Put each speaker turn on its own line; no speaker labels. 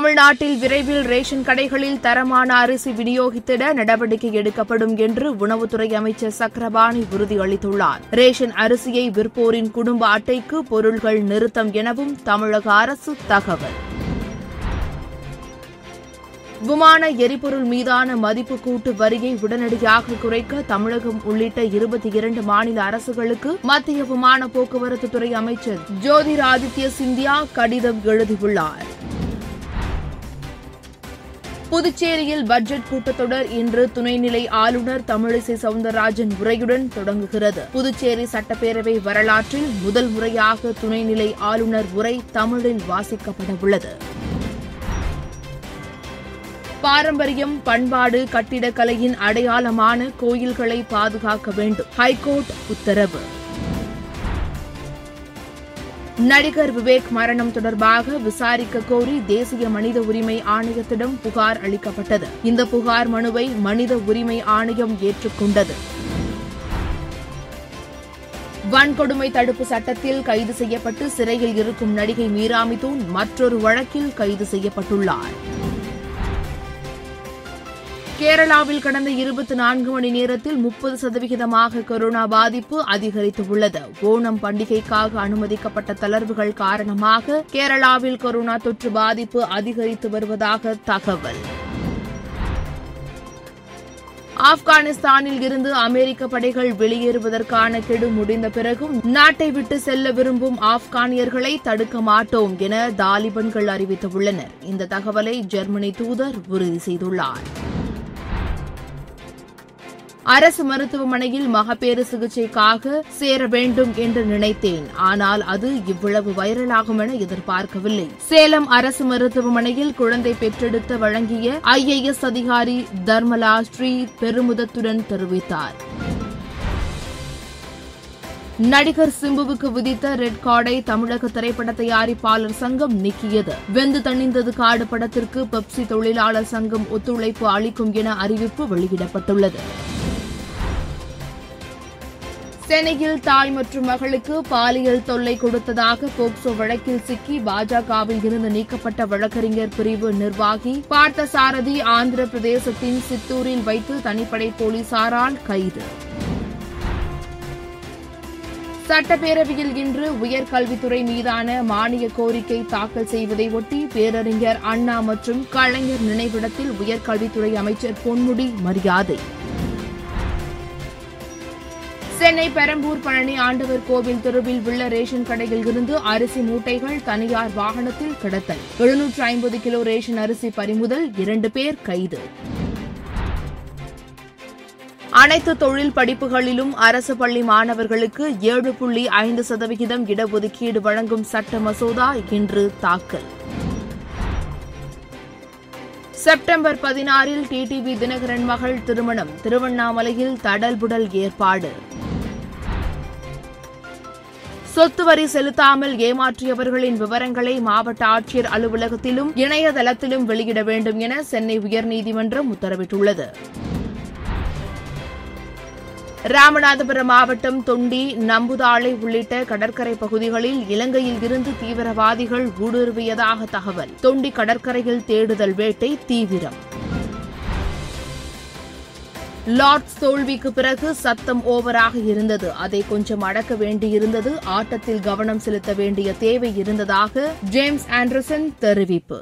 தமிழ்நாட்டில் விரைவில் ரேஷன் கடைகளில் தரமான அரிசி விநியோகித்திட நடவடிக்கை எடுக்கப்படும் என்று உணவுத்துறை அமைச்சர் சக்கரபாணி உறுதியளித்துள்ளார். ரேஷன் அரிசியை விற்போரின் குடும்ப அட்டைக்கு பொருள்கள் நிறுத்தம் எனவும் தமிழக அரசு தகவல். விமான எரிபொருள் மீதான மதிப்பு கூட்டு வரியை உடனடியாக குறைக்க தமிழகம் உள்ளிட்ட இருபத்தி இரண்டு மாநில அரசுகளுக்கு மத்திய விமான போக்குவரத்து துறை அமைச்சர் ஜோதிராதித்ய சிந்தியா கடிதம் எழுதியுள்ளார். புதுச்சேரியில் பட்ஜெட் கூட்டத்தொடர் இன்று துணைநிலை ஆளுநர் தமிழிசை சவுந்தரராஜன் உரையுடன் தொடங்குகிறது. புதுச்சேரி சட்டப்பேரவை வரலாற்றில் முதல் முறையாக துணைநிலை ஆளுநர் உரை தமிழில் வாசிக்கப்பட உள்ளது. பாரம்பரியம் பண்பாடு கட்டிடக்கலையின் அடையாளமான கோயில்களை பாதுகாக்க வேண்டும். ஹைகோர்ட் உத்தரவு. நடிகர் விவேக் மரணம் தொடர்பாக விசாரிக்க கோரி தேசிய மனித உரிமை ஆணையத்திடம் புகார் அளிக்கப்பட்டது. இந்த புகார் மனுவை மனித உரிமை ஆணையம் ஏற்றுக்கொண்டது. வன்கொடுமை தடுப்பு சட்டத்தில் கைது செய்யப்பட்டு சிறையில் இருக்கும் நடிகை மீராமிதூன் மற்றொரு வழக்கில் கைது செய்யப்பட்டுள்ளார். கேரளாவில் கடந்த இருபத்தி நான்கு மணி நேரத்தில் முப்பது சதவிகிதமாக கொரோனா பாதிப்பு அதிகரித்துள்ளது. ஓணம் பண்டிகைக்காக அனுமதிக்கப்பட்ட தளர்வுகள் காரணமாக கேரளாவில் கொரோனா தொற்று பாதிப்பு அதிகரித்து வருவதாக தகவல். ஆப்கானிஸ்தானில் இருந்து அமெரிக்க படைகள் வெளியேறுவதற்கான கெடு முடிந்த பிறகும் நாட்டை விட்டு செல்ல விரும்பும் ஆப்கானியர்களை தடுக்க மாட்டோம் என தாலிபன்கள் அறிவித்துள்ளனர். இந்த தகவலை ஜெர்மனி தூதர் உறுதி செய்துள்ளார். அரசு மருத்துவமனையில் மகப்பேறு சிகிச்சைக்காக சேர வேண்டும் என்று நினைத்தேன். ஆனால் அது இவ்வளவு வைரலாகும் என எதிர்பார்க்கவில்லை. சேலம் அரசு மருத்துவமனையில் குழந்தை பெற்றெடுத்த வழங்கிய ஐஏஎஸ் அதிகாரி தர்மலா ஸ்ரீ பெருமிதத்துடன் தெரிவித்தார். நடிகர் சிம்புவுக்கு விதித்த ரெட் கார்டை தமிழக திரைப்பட தயாரிப்பாளர் சங்கம் நீக்கியது. வெந்து தணிந்தது காடு படத்திற்கு பெப்சி தொழிலாளர் சங்கம் ஒத்துழைப்பு அளிக்கும் என அறிவிப்பு வெளியிடப்பட்டுள்ளது. சென்னையில் தாய் மற்றும் மகளுக்கு பாலியல் தொல்லை கொடுத்ததாக போக்சோ வழக்கில் சிக்கி பாஜகவில் இருந்து நீக்கப்பட்ட வழக்கறிஞர் பிரிவு நிர்வாகி பார்த்தசாரதி ஆந்திர பிரதேசத்தின் சித்தூரில் வைத்து தனிப்படை போலீசாரால் கைது. சட்டப்பேரவையில் இன்று உயர்கல்வித்துறை மீதான மானிய கோரிக்கை தாக்கல் செய்வதை ஒட்டி பேரறிஞர் அண்ணா மற்றும் கலைஞர் நினைவிடத்தில் உயர்கல்வித்துறை அமைச்சர் பொன்முடி மரியாதை. சென்னை பெரம்பூர் பழனி ஆண்டவர் கோவில் தெருவில் உள்ள ரேஷன் கடையில் இருந்து அரிசி மூட்டைகள் தனியார் வாகனத்தில் கிடத்தல். எழுநூற்று ஐம்பது கிலோ ரேஷன் அரிசி பறிமுதல் இரண்டு பேர் கைது. அனைத்து தொழில் படிப்புகளிலும் அரசு பள்ளி மாணவர்களுக்கு ஏழு புள்ளி ஐந்து சதவிகிதம் இடஒதுக்கீடு வழங்கும் சட்ட மசோதா இன்று தாக்கல். செப்டம்பர் பதினாறில் டிடிவி தினகரன் மகள் திருமணம் திருவண்ணாமலையில் தடல்புடல் ஏற்பாடு. சொத்து வரி செலுத்தாமல் ஏமாற்றியவர்களின் விவரங்களை மாவட்ட ஆட்சியர் அலுவலகத்திலும் இணையதளத்திலும் வெளியிட வேண்டும் என சென்னை உயர்நீதிமன்றம் உத்தரவிட்டுள்ளது. ராமநாதபுரம் மாவட்டம் தொண்டி நம்புதாளை உள்ளிட்ட கடற்கரை பகுதிகளில் இலங்கையில் இருந்து தீவிரவாதிகள் ஊடுருவியதாக தகவல். தொண்டி கடற்கரையில் தேடுதல் வேட்டை தீவிரம். லார்ட்ஸ் தோல்விக்கு பிறகு சத்தம் ஓவராக இருந்தது. அதை கொஞ்சம் அடக்க வேண்டியிருந்தது. ஆட்டத்தில் கவனம் செலுத்த வேண்டிய தேவை இருந்ததாக ஜேம்ஸ் ஆண்டர்சன் தெரிவிப்பு.